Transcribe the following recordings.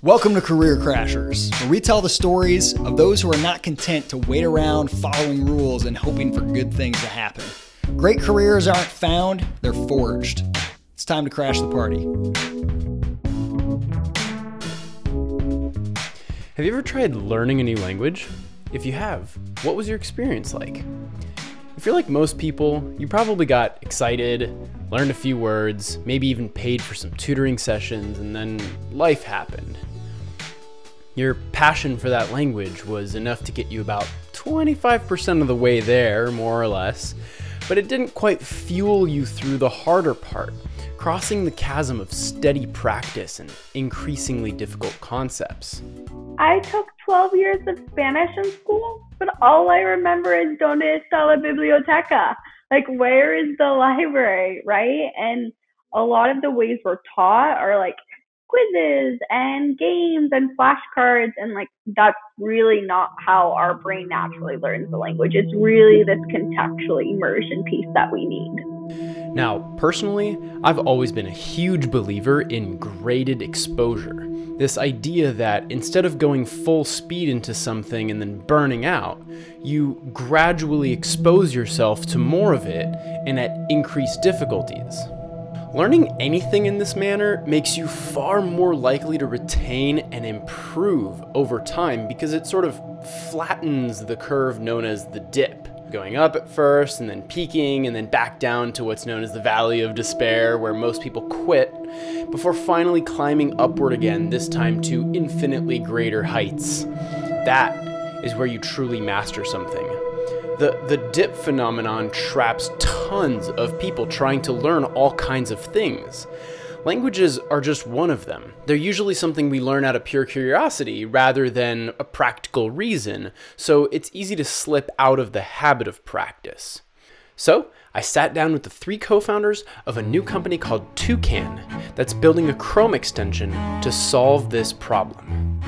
Welcome to Career Crashers, where we tell the stories of those who are not content to wait around following rules and hoping for good things to happen. Great careers aren't found, they're forged. It's time to crash the party. Have you ever tried learning a new language? If you have, what was your experience like? If you're like most people, you probably got excited, learned a few words, maybe even paid for some tutoring sessions, and then life happened. Your passion for that language was enough to get you about 25% of the way there, more or less, but it didn't quite fuel you through the harder part, crossing the chasm of steady practice and increasingly difficult concepts. I took 12 years of Spanish in school, but all I remember is donde está la biblioteca? Like, where is the library, right? And a lot of the ways we're taught are like quizzes and games and flashcards, and like, that's really not how our brain naturally learns the language. It's really this contextual immersion piece that we need. Now, personally, I've always been a huge believer in graded exposure. This idea that instead of going full speed into something and then burning out, you gradually expose yourself to more of it and at increased difficulties. Learning anything in this manner makes you far more likely to retain and improve over time because it sort of flattens the curve known as the dip going up at first and then peaking and then back down to what's known as the valley of despair, where most people quit, before finally climbing upward again, this time to infinitely greater heights. That is where you truly master something. The, the dip phenomenon traps tons of people trying to learn all kinds of things. Languages are just one of them. They're usually something we learn out of pure curiosity rather than a practical reason, so it's easy to slip out of the habit of practice. So, I sat down with the three co founders of a new company called Toucan that's building a Chrome extension to solve this problem.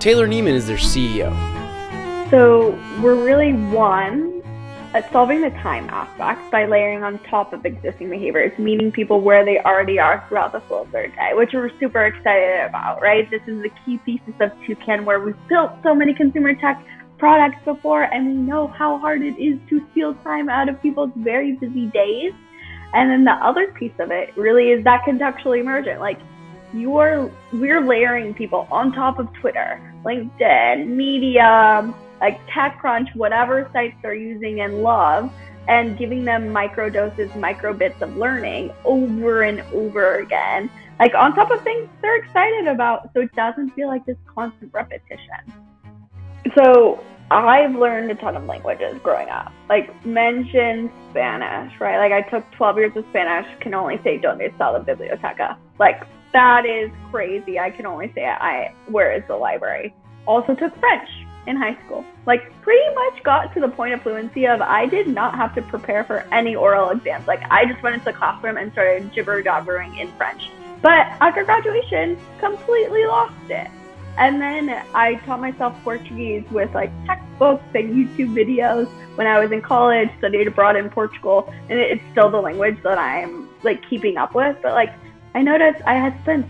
Taylor Nieman is their CEO. So, we're really one at solving the time aspect by layering on top of existing behaviors, meeting people where they already are throughout the flow of their day, which we're super excited about, right? This is the key thesis of Toucan, where we've built so many consumer tech products before, and we know how hard it is to steal time out of people's very busy days. And then the other piece of it really is that contextual immersion. Like you are, we're layering people on top of Twitter, LinkedIn, Medium, like TechCrunch, whatever sites they're using and love, and giving them micro doses, micro bits of learning over and over again. Like on top of things they're excited about, so it doesn't feel like this constant repetition. So I've learned a ton of languages growing up. Like mention Spanish, right? Like I took 12 years of Spanish, can only say donde está la biblioteca. Like that is crazy. I can only say I where is the library. Also took French in high school. Like pretty much got to the point of fluency of I did not have to prepare for any oral exams. Like I just went into the classroom and started gibber jabbering in French. But after graduation, completely lost it. And then I taught myself Portuguese with like textbooks and YouTube videos when I was in college, studied abroad in Portugal, and it's still the language that I'm like keeping up with. But like I noticed I had spent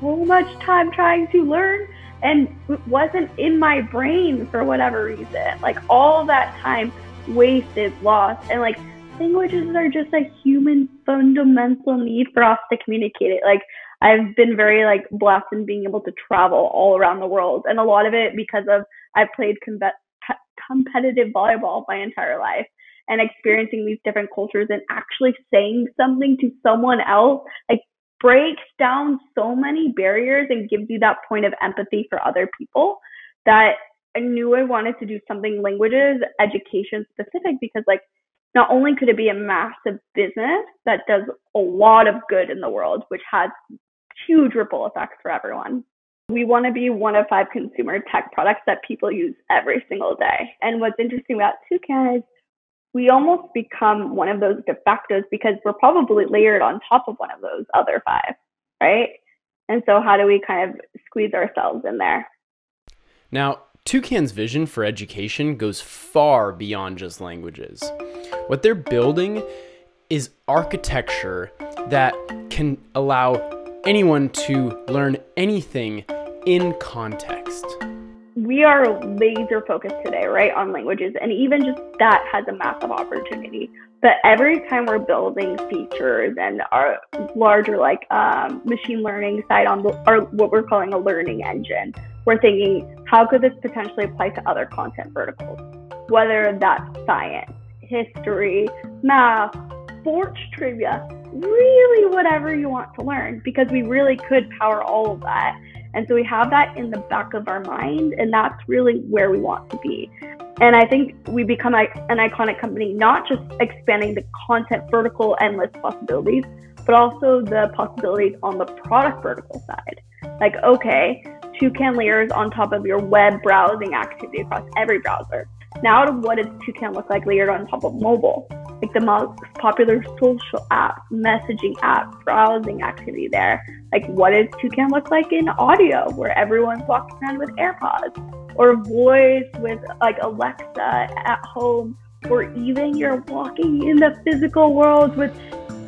so much time trying to learn and it wasn't in my brain for whatever reason. Like all that time wasted, lost, and like languages are just a human fundamental need for us to communicate it. Like I've been very like blessed in being able to travel all around the world, and a lot of it because of I've played com- competitive volleyball my entire life and experiencing these different cultures and actually saying something to someone else like breaks down so many barriers and gives you that point of empathy for other people that I knew I wanted to do something languages education specific because like not only could it be a massive business that does a lot of good in the world, which has huge ripple effects for everyone. We want to be one of five consumer tech products that people use every single day. And what's interesting about Toucan is we almost become one of those de factos because we're probably layered on top of one of those other five, right? And so, how do we kind of squeeze ourselves in there? Now, Toucan's vision for education goes far beyond just languages. What they're building is architecture that can allow anyone to learn anything in context. We are laser focused today, right, on languages, and even just that has a massive opportunity. But every time we're building features and our larger, like um, machine learning side on our what we're calling a learning engine, we're thinking how could this potentially apply to other content verticals, whether that's science, history, math, sports trivia, really whatever you want to learn, because we really could power all of that. And so we have that in the back of our mind, and that's really where we want to be. And I think we become an iconic company, not just expanding the content vertical endless possibilities, but also the possibilities on the product vertical side. Like, okay, Toucan layers on top of your web browsing activity across every browser. Now, what does Toucan look like layered on top of mobile? Like the most popular social app, messaging app, browsing activity there. Like, what does Toucan look like in audio, where everyone's walking around with AirPods? Or voice with like Alexa at home, or even you're walking in the physical world with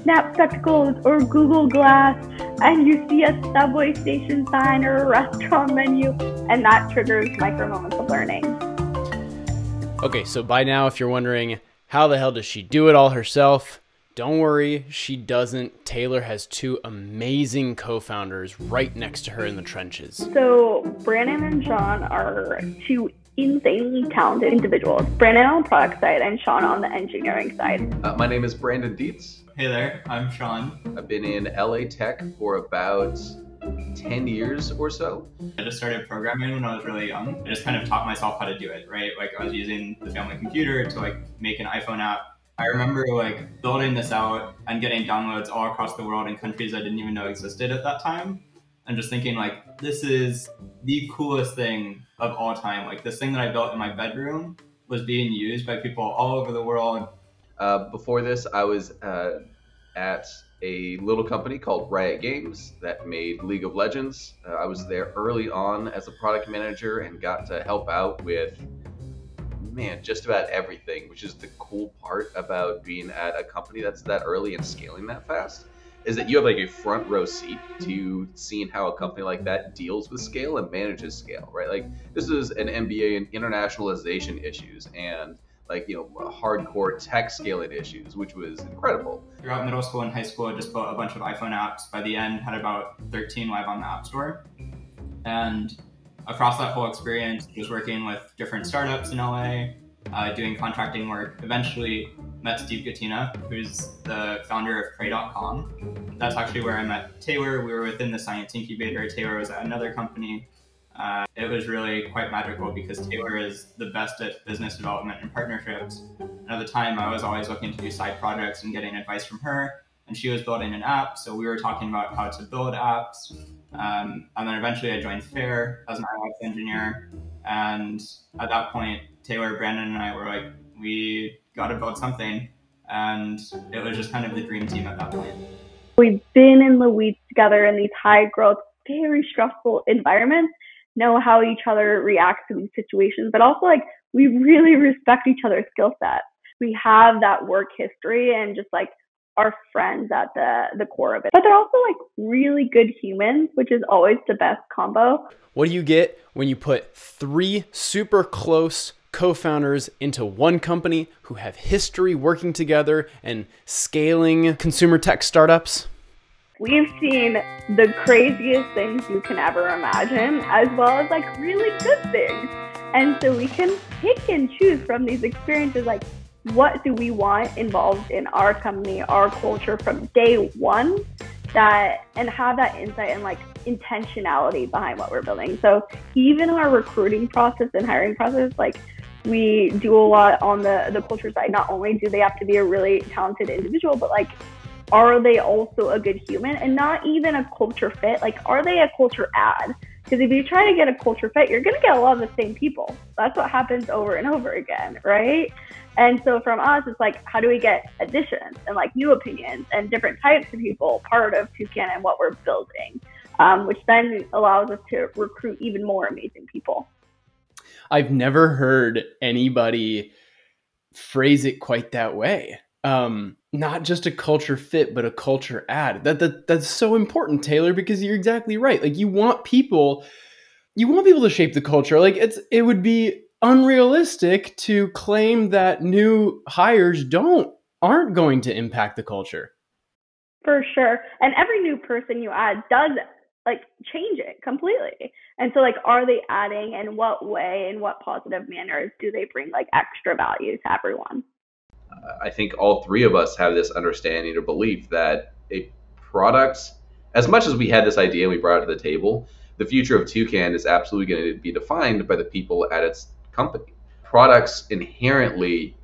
Snap Spectacles or Google Glass and you see a subway station sign or a restaurant menu, and that triggers micro moments of learning. Okay, so by now, if you're wondering, how the hell does she do it all herself? Don't worry, she doesn't. Taylor has two amazing co founders right next to her in the trenches. So, Brandon and Shaun are two insanely talented individuals. Brandon on the product side and Shaun on the engineering side. Uh, my name is Brandon Dietz. Hey there, I'm Shaun. I've been in LA Tech for about 10 years or so. I just started programming when I was really young. I just kind of taught myself how to do it, right? Like I was using the family computer to like make an iPhone app. I remember like building this out and getting downloads all across the world in countries I didn't even know existed at that time. And just thinking like this is the coolest thing of all time. Like this thing that I built in my bedroom was being used by people all over the world uh, before this, I was uh, at a little company called Riot Games that made League of Legends. Uh, I was there early on as a product manager and got to help out with, man, just about everything, which is the cool part about being at a company that's that early and scaling that fast. Is that you have like a front row seat to seeing how a company like that deals with scale and manages scale, right? Like this is an MBA in internationalization issues, and like you know hardcore tech scaling issues, which was incredible. Throughout middle school and high school, I just built a bunch of iPhone apps. By the end, had about 13 live on the App Store, and across that whole experience, was working with different startups in LA, uh, doing contracting work. Eventually, met Steve Gatena, who's the founder of Pray.com. That's actually where I met Taylor. We were within the science incubator. Taylor was at another company. Uh, it was really quite magical because Taylor is the best at business development and partnerships. And at the time, I was always looking to do side projects and getting advice from her. And she was building an app, so we were talking about how to build apps. Um, and then eventually, I joined Fair as an iOS engineer. And at that point, Taylor, Brandon, and I were like, we got to build something. And it was just kind of the dream team at that point. We've been in the weeds together in these high growth, very stressful environments know how each other reacts to these situations, but also like we really respect each other's skill sets. We have that work history and just like our friends at the the core of it. But they're also like really good humans, which is always the best combo. What do you get when you put three super close co-founders into one company who have history working together and scaling consumer tech startups? We've seen the craziest things you can ever imagine, as well as like really good things. And so we can pick and choose from these experiences like, what do we want involved in our company, our culture from day one? That and have that insight and like intentionality behind what we're building. So even our recruiting process and hiring process, like we do a lot on the the culture side. Not only do they have to be a really talented individual, but like are they also a good human and not even a culture fit? Like, are they a culture add? Because if you try to get a culture fit, you're going to get a lot of the same people. That's what happens over and over again, right? And so from us, it's like, how do we get additions and like new opinions and different types of people part of Toucan and what we're building, um, which then allows us to recruit even more amazing people. I've never heard anybody phrase it quite that way. Um, not just a culture fit, but a culture add. That, that that's so important, Taylor, because you're exactly right. Like you want people, you want people to shape the culture. Like it's it would be unrealistic to claim that new hires don't aren't going to impact the culture. For sure. And every new person you add does like change it completely. And so like are they adding in what way in what positive manners do they bring like extra value to everyone? I think all three of us have this understanding or belief that a product as much as we had this idea and we brought it to the table, the future of Toucan is absolutely going to be defined by the people at its company. Products inherently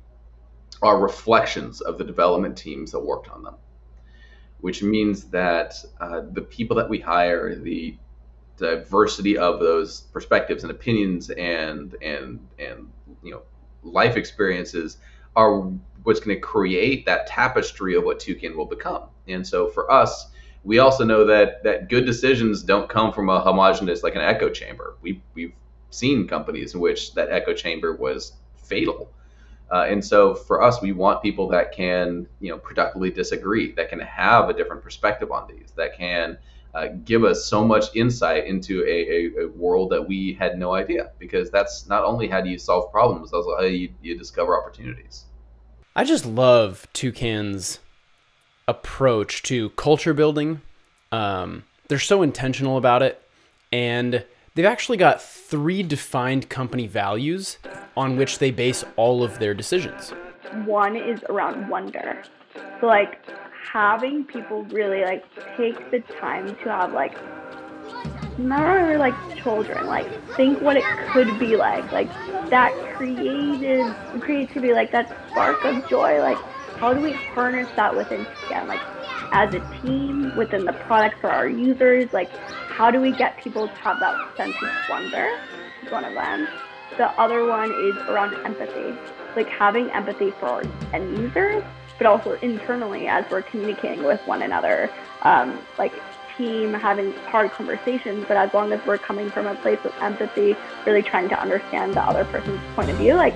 are reflections of the development teams that worked on them, which means that uh, the people that we hire, the diversity of those perspectives and opinions and and and you know life experiences are what's going to create that tapestry of what Toucan will become. And so for us, we also know that that good decisions don't come from a homogenous like an echo chamber. We we've seen companies in which that echo chamber was fatal. Uh, and so for us, we want people that can, you know, productively disagree, that can have a different perspective on these, that can uh, give us so much insight into a, a, a, world that we had no idea. Because that's not only how do you solve problems, that's also how you, you discover opportunities. I just love Toucan's approach to culture building. Um, they're so intentional about it, and They've actually got three defined company values on which they base all of their decisions. One is around wonder. So like having people really like take the time to have like not only like children, like think what it could be like, like that creative creativity, like that spark of joy, like how do we harness that within Toucan, like as a team within the product for our users, like how do we get people to have that sense of wonder? Is one of them. The other one is around empathy, like having empathy for our end users, but also internally as we're communicating with one another, um, like team having hard conversations. But as long as we're coming from a place of empathy, really trying to understand the other person's point of view, like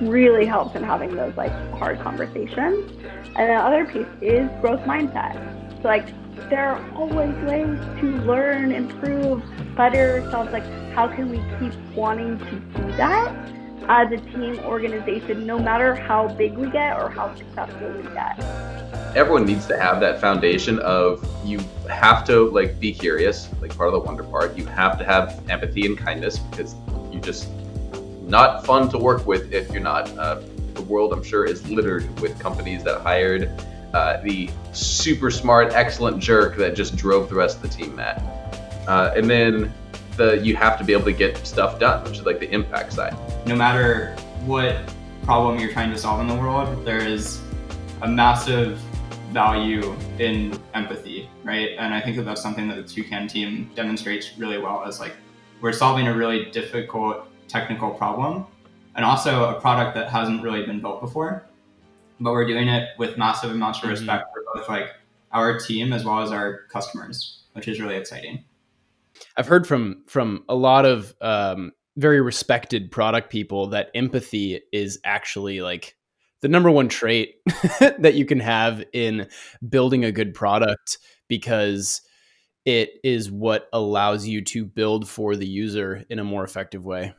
really helps in having those like hard conversations. And the other piece is growth mindset. So like there are always ways to learn, improve, better ourselves. Like, how can we keep wanting to do that as a team organization, no matter how big we get or how successful we get? Everyone needs to have that foundation of you have to like be curious, like part of the wonder part. You have to have empathy and kindness because you just not fun to work with if you're not. Uh, the world, I'm sure, is littered with companies that hired uh, the super smart, excellent jerk that just drove the rest of the team mad. Uh, and then the you have to be able to get stuff done, which is like the impact side. No matter what problem you're trying to solve in the world, there is a massive value in empathy, right? And I think that that's something that the Toucan team demonstrates really well as like we're solving a really difficult technical problem and also a product that hasn't really been built before but we're doing it with massive amounts of mm-hmm. respect mm-hmm. for both like our team as well as our customers, which is really exciting. I've heard from from a lot of um, very respected product people that empathy is actually like the number one trait that you can have in building a good product because it is what allows you to build for the user in a more effective way.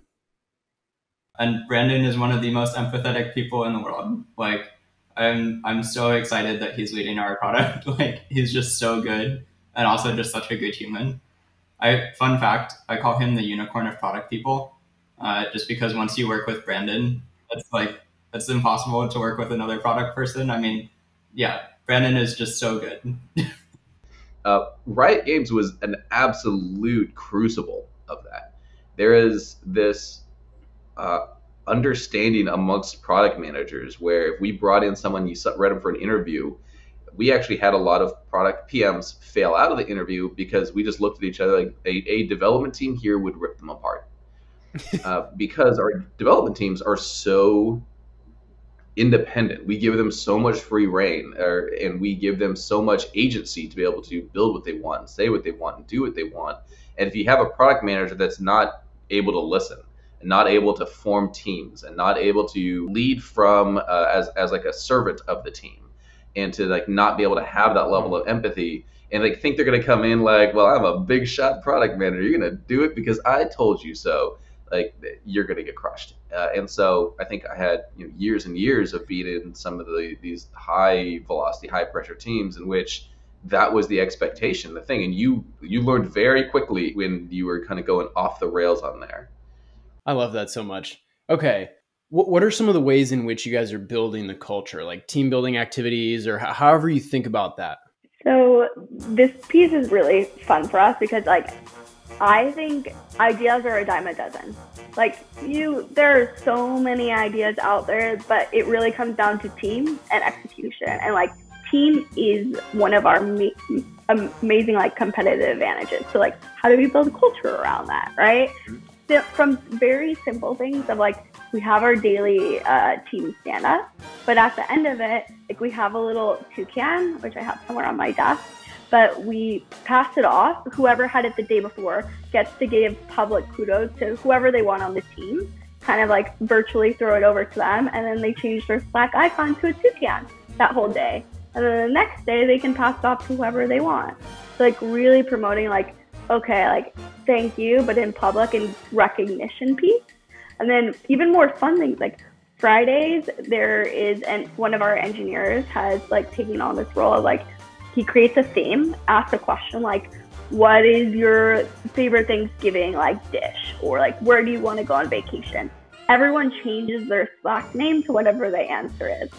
And Brandon is one of the most empathetic people in the world. Like I'm I'm so excited that he's leading our product. like he's just so good and also just such a good human. I fun fact, I call him the unicorn of product people. Uh, just because once you work with Brandon, it's like it's impossible to work with another product person. I mean, yeah, Brandon is just so good. uh, Riot Games was an absolute crucible of that. There is this uh, understanding amongst product managers where if we brought in someone you read them for an interview we actually had a lot of product pms fail out of the interview because we just looked at each other like a, a development team here would rip them apart. Uh, because our development teams are so independent. We give them so much free rein or, and we give them so much agency to be able to build what they want say what they want and do what they want. And if you have a product manager that's not able to listen and not able to form teams and not able to lead from uh, as, as like a servant of the team and to like not be able to have that level of empathy and like think they're going to come in like, well, I'm a big shot product manager. You're going to do it because I told you so. Like you're going to get crushed. Uh, and so I think I had you know, years and years of being in some of the these high velocity, high pressure teams in which that was the expectation, the thing, and you you learned very quickly when you were kind of going off the rails on there. I love that so much. Okay, what what are some of the ways in which you guys are building the culture, like team building activities, or however you think about that? So this piece is really fun for us because like I think ideas are a dime a dozen. Like you, there are so many ideas out there, but it really comes down to team and execution. And like team is one of our ma- amazing like competitive advantages. So like, how do we build a culture around that, right? Mm-hmm. From very simple things of like we have our daily uh, team stand up, but at the end of it, like we have a little toucan, which I have somewhere on my desk, but we pass it off. Whoever had it the day before gets to give public kudos to whoever they want on the team, kind of like virtually throw it over to them, and then they change their Slack icon to a toucan that whole day. And then the next day, they can pass it off to whoever they want. So, like, really promoting, like, okay, like, thank you, but in public and recognition piece. And then even more fun things like Fridays, there is, and one of our engineers has like taken on this role of like, he creates a theme, asks a question like, what is your favorite Thanksgiving like dish? Or like, where do you want to go on vacation? Everyone changes their Slack name to whatever the answer is.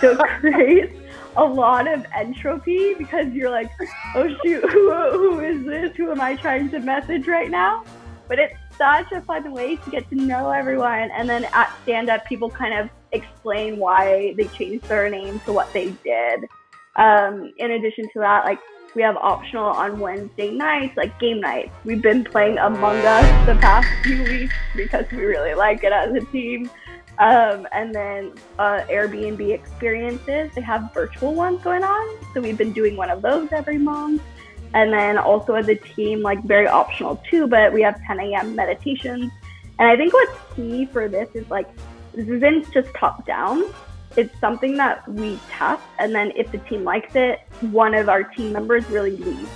So it creates a lot of entropy because you're like, oh shoot, who, who is this? Who am I trying to message right now? But it's such a fun way to get to know everyone. And then at stand up, people kind of explain why they changed their name to what they did. Um, in addition to that, like we have optional on Wednesday nights, like game nights. We've been playing Among Us the past few weeks because we really like it as a team. Um, and then uh, Airbnb experiences, they have virtual ones going on. So we've been doing one of those every month. And then also as a team, like very optional too, but we have 10 a.m. meditations. And I think what's key for this is like, this isn't just top down. It's something that we test. And then if the team likes it, one of our team members really leads.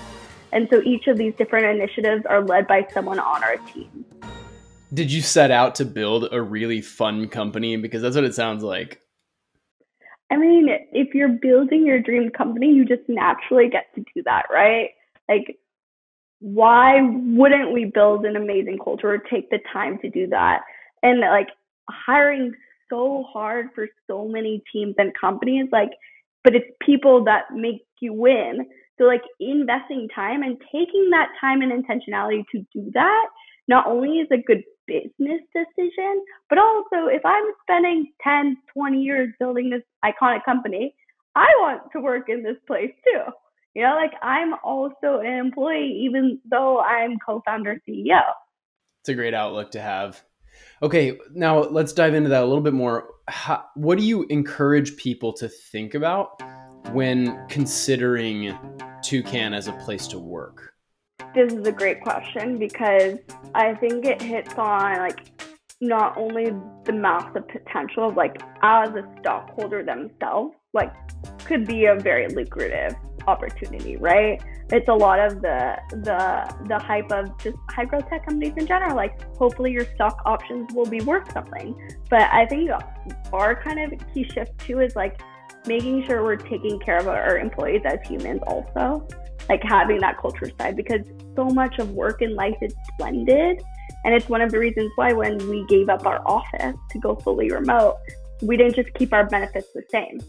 And so each of these different initiatives are led by someone on our team. Did you set out to build a really fun company? Because that's what it sounds like. I mean, if you're building your dream company, you just naturally get to do that, right? Like, why wouldn't we build an amazing culture or take the time to do that? And like hiring so hard for so many teams and companies, like, but it's people that make you win. So like investing time and taking that time and intentionality to do that not only is a good business decision, but also if I'm spending 10, 20 years building this iconic company, I want to work in this place too. You know, like I'm also an employee, even though I'm co founder CEO. It's a great outlook to have. Okay, now let's dive into that a little bit more. How, what do you encourage people to think about when considering Toucan as a place to work? This is a great question because I think it hits on like not only the massive potential of like as a stockholder themselves, like could be a very lucrative opportunity, right? It's a lot of the the the hype of just high growth tech companies in general. Like hopefully your stock options will be worth something. But I think our kind of key shift too is like making sure we're taking care of our employees as humans also. Like having that culture side because so much of work in life is blended. And it's one of the reasons why when we gave up our office to go fully remote, we didn't just keep our benefits the same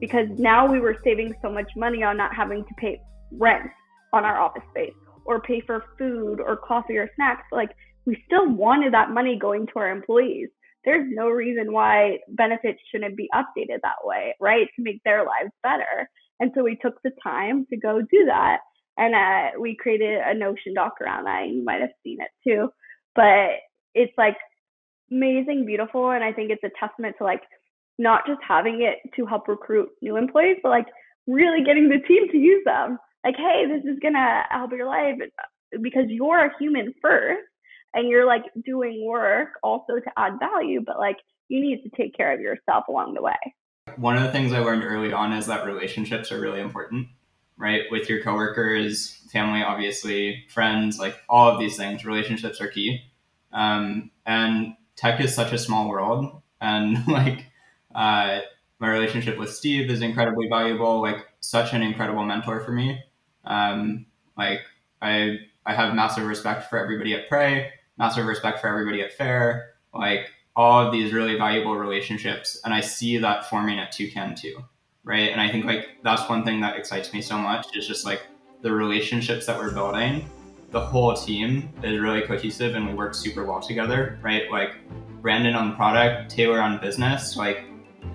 because now we were saving so much money on not having to pay rent on our office space or pay for food or coffee or snacks. Like we still wanted that money going to our employees. There's no reason why benefits shouldn't be updated that way, right? To make their lives better. And so we took the time to go do that. And uh, we created a Notion doc around that. You might have seen it too. But it's like amazing, beautiful. And I think it's a testament to like not just having it to help recruit new employees, but like really getting the team to use them. Like, hey, this is gonna help your life because you're a human first and you're like doing work also to add value, but like you need to take care of yourself along the way. One of the things I learned early on is that relationships are really important, right? With your coworkers, family, obviously, friends, like all of these things, relationships are key. Um, and tech is such a small world. And like, uh, my relationship with Steve is incredibly valuable, like, such an incredible mentor for me. Um, like, I, I have massive respect for everybody at Pray, massive respect for everybody at Fair. Like, all of these really valuable relationships and i see that forming at toucan too right? And i think like that's one thing that excites me so much is just like the relationships that we're building. The whole team is really cohesive and we work super well together right? Like brandon on product taylor on business like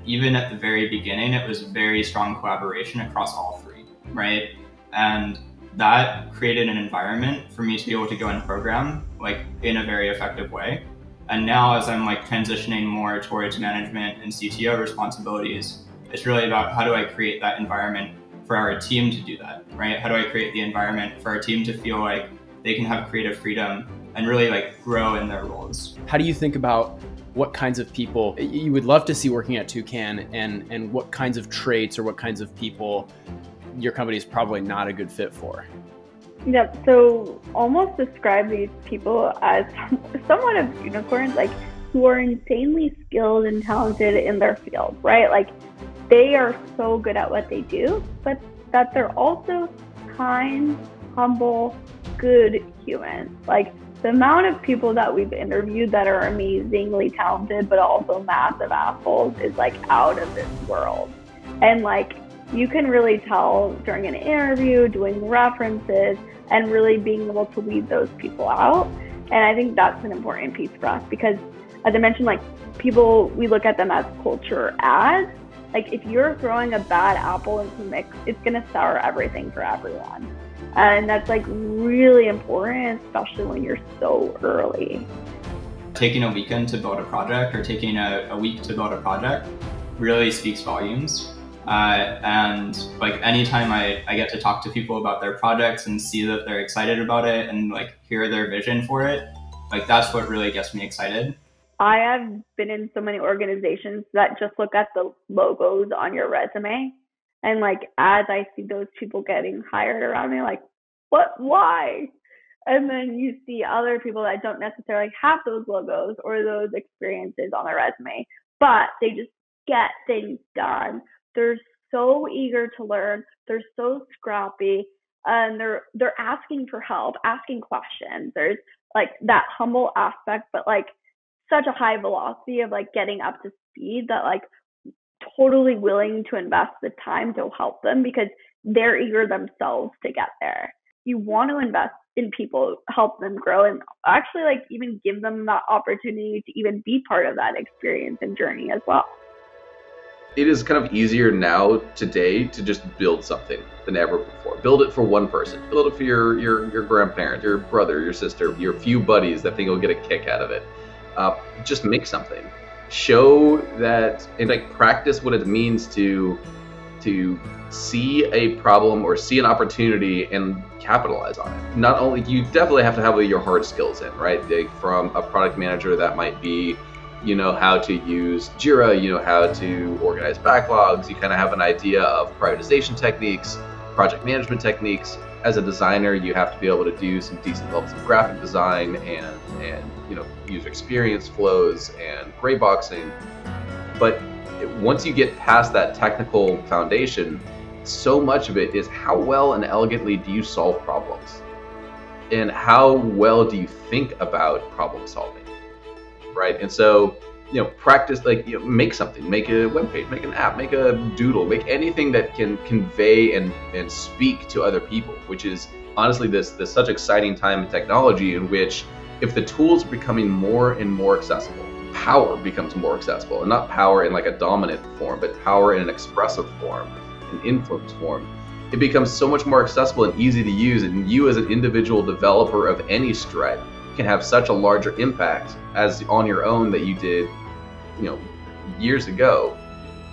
even at the very beginning it was very strong collaboration across all three right? And that created an environment for me to be able to go and program like in a very effective way. And now, as I'm like transitioning more towards management and CTO responsibilities, it's really about how do I create that environment for our team to do that, right? How do I create the environment for our team to feel like they can have creative freedom and really like grow in their roles? How do you think about what kinds of people you would love to see working at Toucan and and what kinds of traits or what kinds of people your company is probably not a good fit for? Yep. So almost describe these people as somewhat of unicorns, like who are insanely skilled and talented in their field, right? Like they are so good at what they do, but that they're also kind, humble, good humans. Like the amount of people that we've interviewed that are amazingly talented but also massive assholes is like out of this world. And like you can really tell during an interview, doing references, and really being able to weed those people out. And I think that's an important piece for us because, as I mentioned, like people, we look at them as culture adds. Like if you're throwing a bad apple into the mix, it's to sour everything for everyone. And that's like really important, especially when you're so early. Taking a weekend to build a project or taking a, a week to build a project really speaks volumes uh, and like anytime I, I get to talk to people about their projects and see that they're excited about it and like hear their vision for it, like that's what really gets me excited. I have been in so many organizations that just look at the logos on your resume. And like as I see those people getting hired around me, like, what why? And then you see other people that don't necessarily have those logos or those experiences on their resume, but they just get things done they're so eager to learn. They're so scrappy and they're they're asking for help, asking questions. There's like that humble aspect, but like such a high velocity of like getting up to speed that like totally willing to invest the time to help them because they're eager themselves to get there. You want to invest in people, help them grow, and actually like even give them that opportunity to even be part of that experience and journey as well it is kind of easier now today to just build something than ever before. Build it for one person. Build it for your your your grandparent, your brother, your sister, your few buddies that think you'll get a kick out of it. Uh, just make something. Show that and like practice what it means to to see a problem or see an opportunity and capitalize on it. Not only you definitely have to have your hard skills in, right? Like from a product manager that might be you know how to use Jira, you know how to organize backlogs, you kind of have an idea of prioritization techniques, project management techniques. As a designer, you have to be able to do some decent levels of graphic design and and you know user experience flows and gray boxing. But once you get past that technical foundation, so much of it is how well and elegantly do you solve problems, and how well do you think about problem solving right? And so, you know, practice like you know, make something, make a web page, make an app, make a doodle, make anything that can convey and and speak to other people, which is honestly this this such exciting time in technology in which if the tools are becoming more and more accessible, power becomes more accessible, and not power in like a dominant form, but power in an expressive form, an influence form. It becomes so much more accessible and easy to use, and you as an individual developer of any stripe can have such a larger impact as on your own that you did, you know, years ago.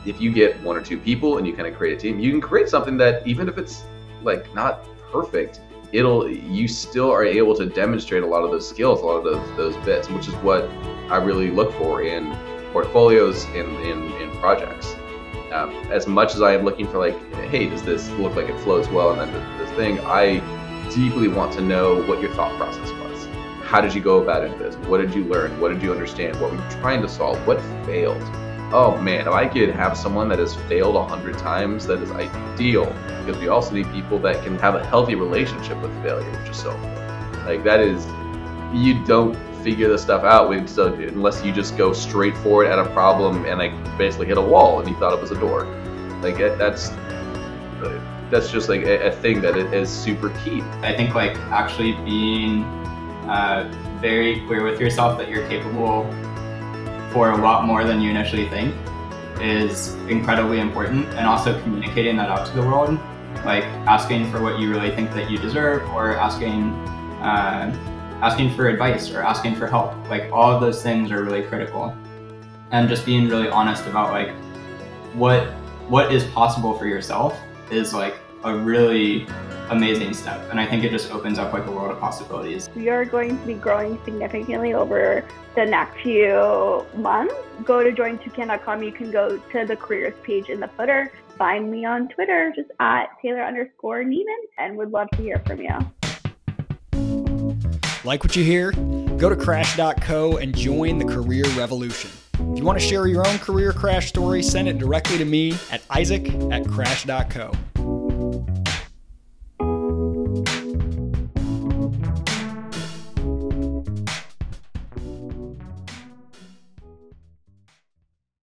If you get one or two people and you kind of create a team, you can create something that even if it's like not perfect, it'll you still are able to demonstrate a lot of those skills, a lot of those, those bits, which is what I really look for in portfolios and in, in projects. Um, as much as I am looking for like, hey, does this look like it flows well, and then this thing, I deeply want to know what your thought process was. How did you go about it? This? What did you learn? What did you understand? What were you trying to solve? What failed? Oh man, if I could have someone that has failed a hundred times, that is ideal. Because we also need people that can have a healthy relationship with failure, which is so important. Like that is, you don't figure this stuff out with, so unless you just go straight forward at a problem and like basically hit a wall and you thought it was a door. Like that's uh, that's just like a, a thing that is super key. I think like actually being uh, very clear with yourself that you're capable for a lot more than you initially think is incredibly important and also communicating that out to the world like asking for what you really think that you deserve or asking uh, asking for advice or asking for help. Like all of those things are really critical. And just being really honest about like what what is possible for yourself is like a really amazing step. And I think it just opens up like a world of possibilities. We are going to be growing significantly over the next few months. Go to jointoucan.com. You can go to the careers page in the footer. Find me on Twitter, just at Taylor underscore Nieman, and would love to hear from you. Like what you hear? Go to crash.co and join the career revolution. If you want to share your own career crash story, send it directly to me at isaac at crash.co.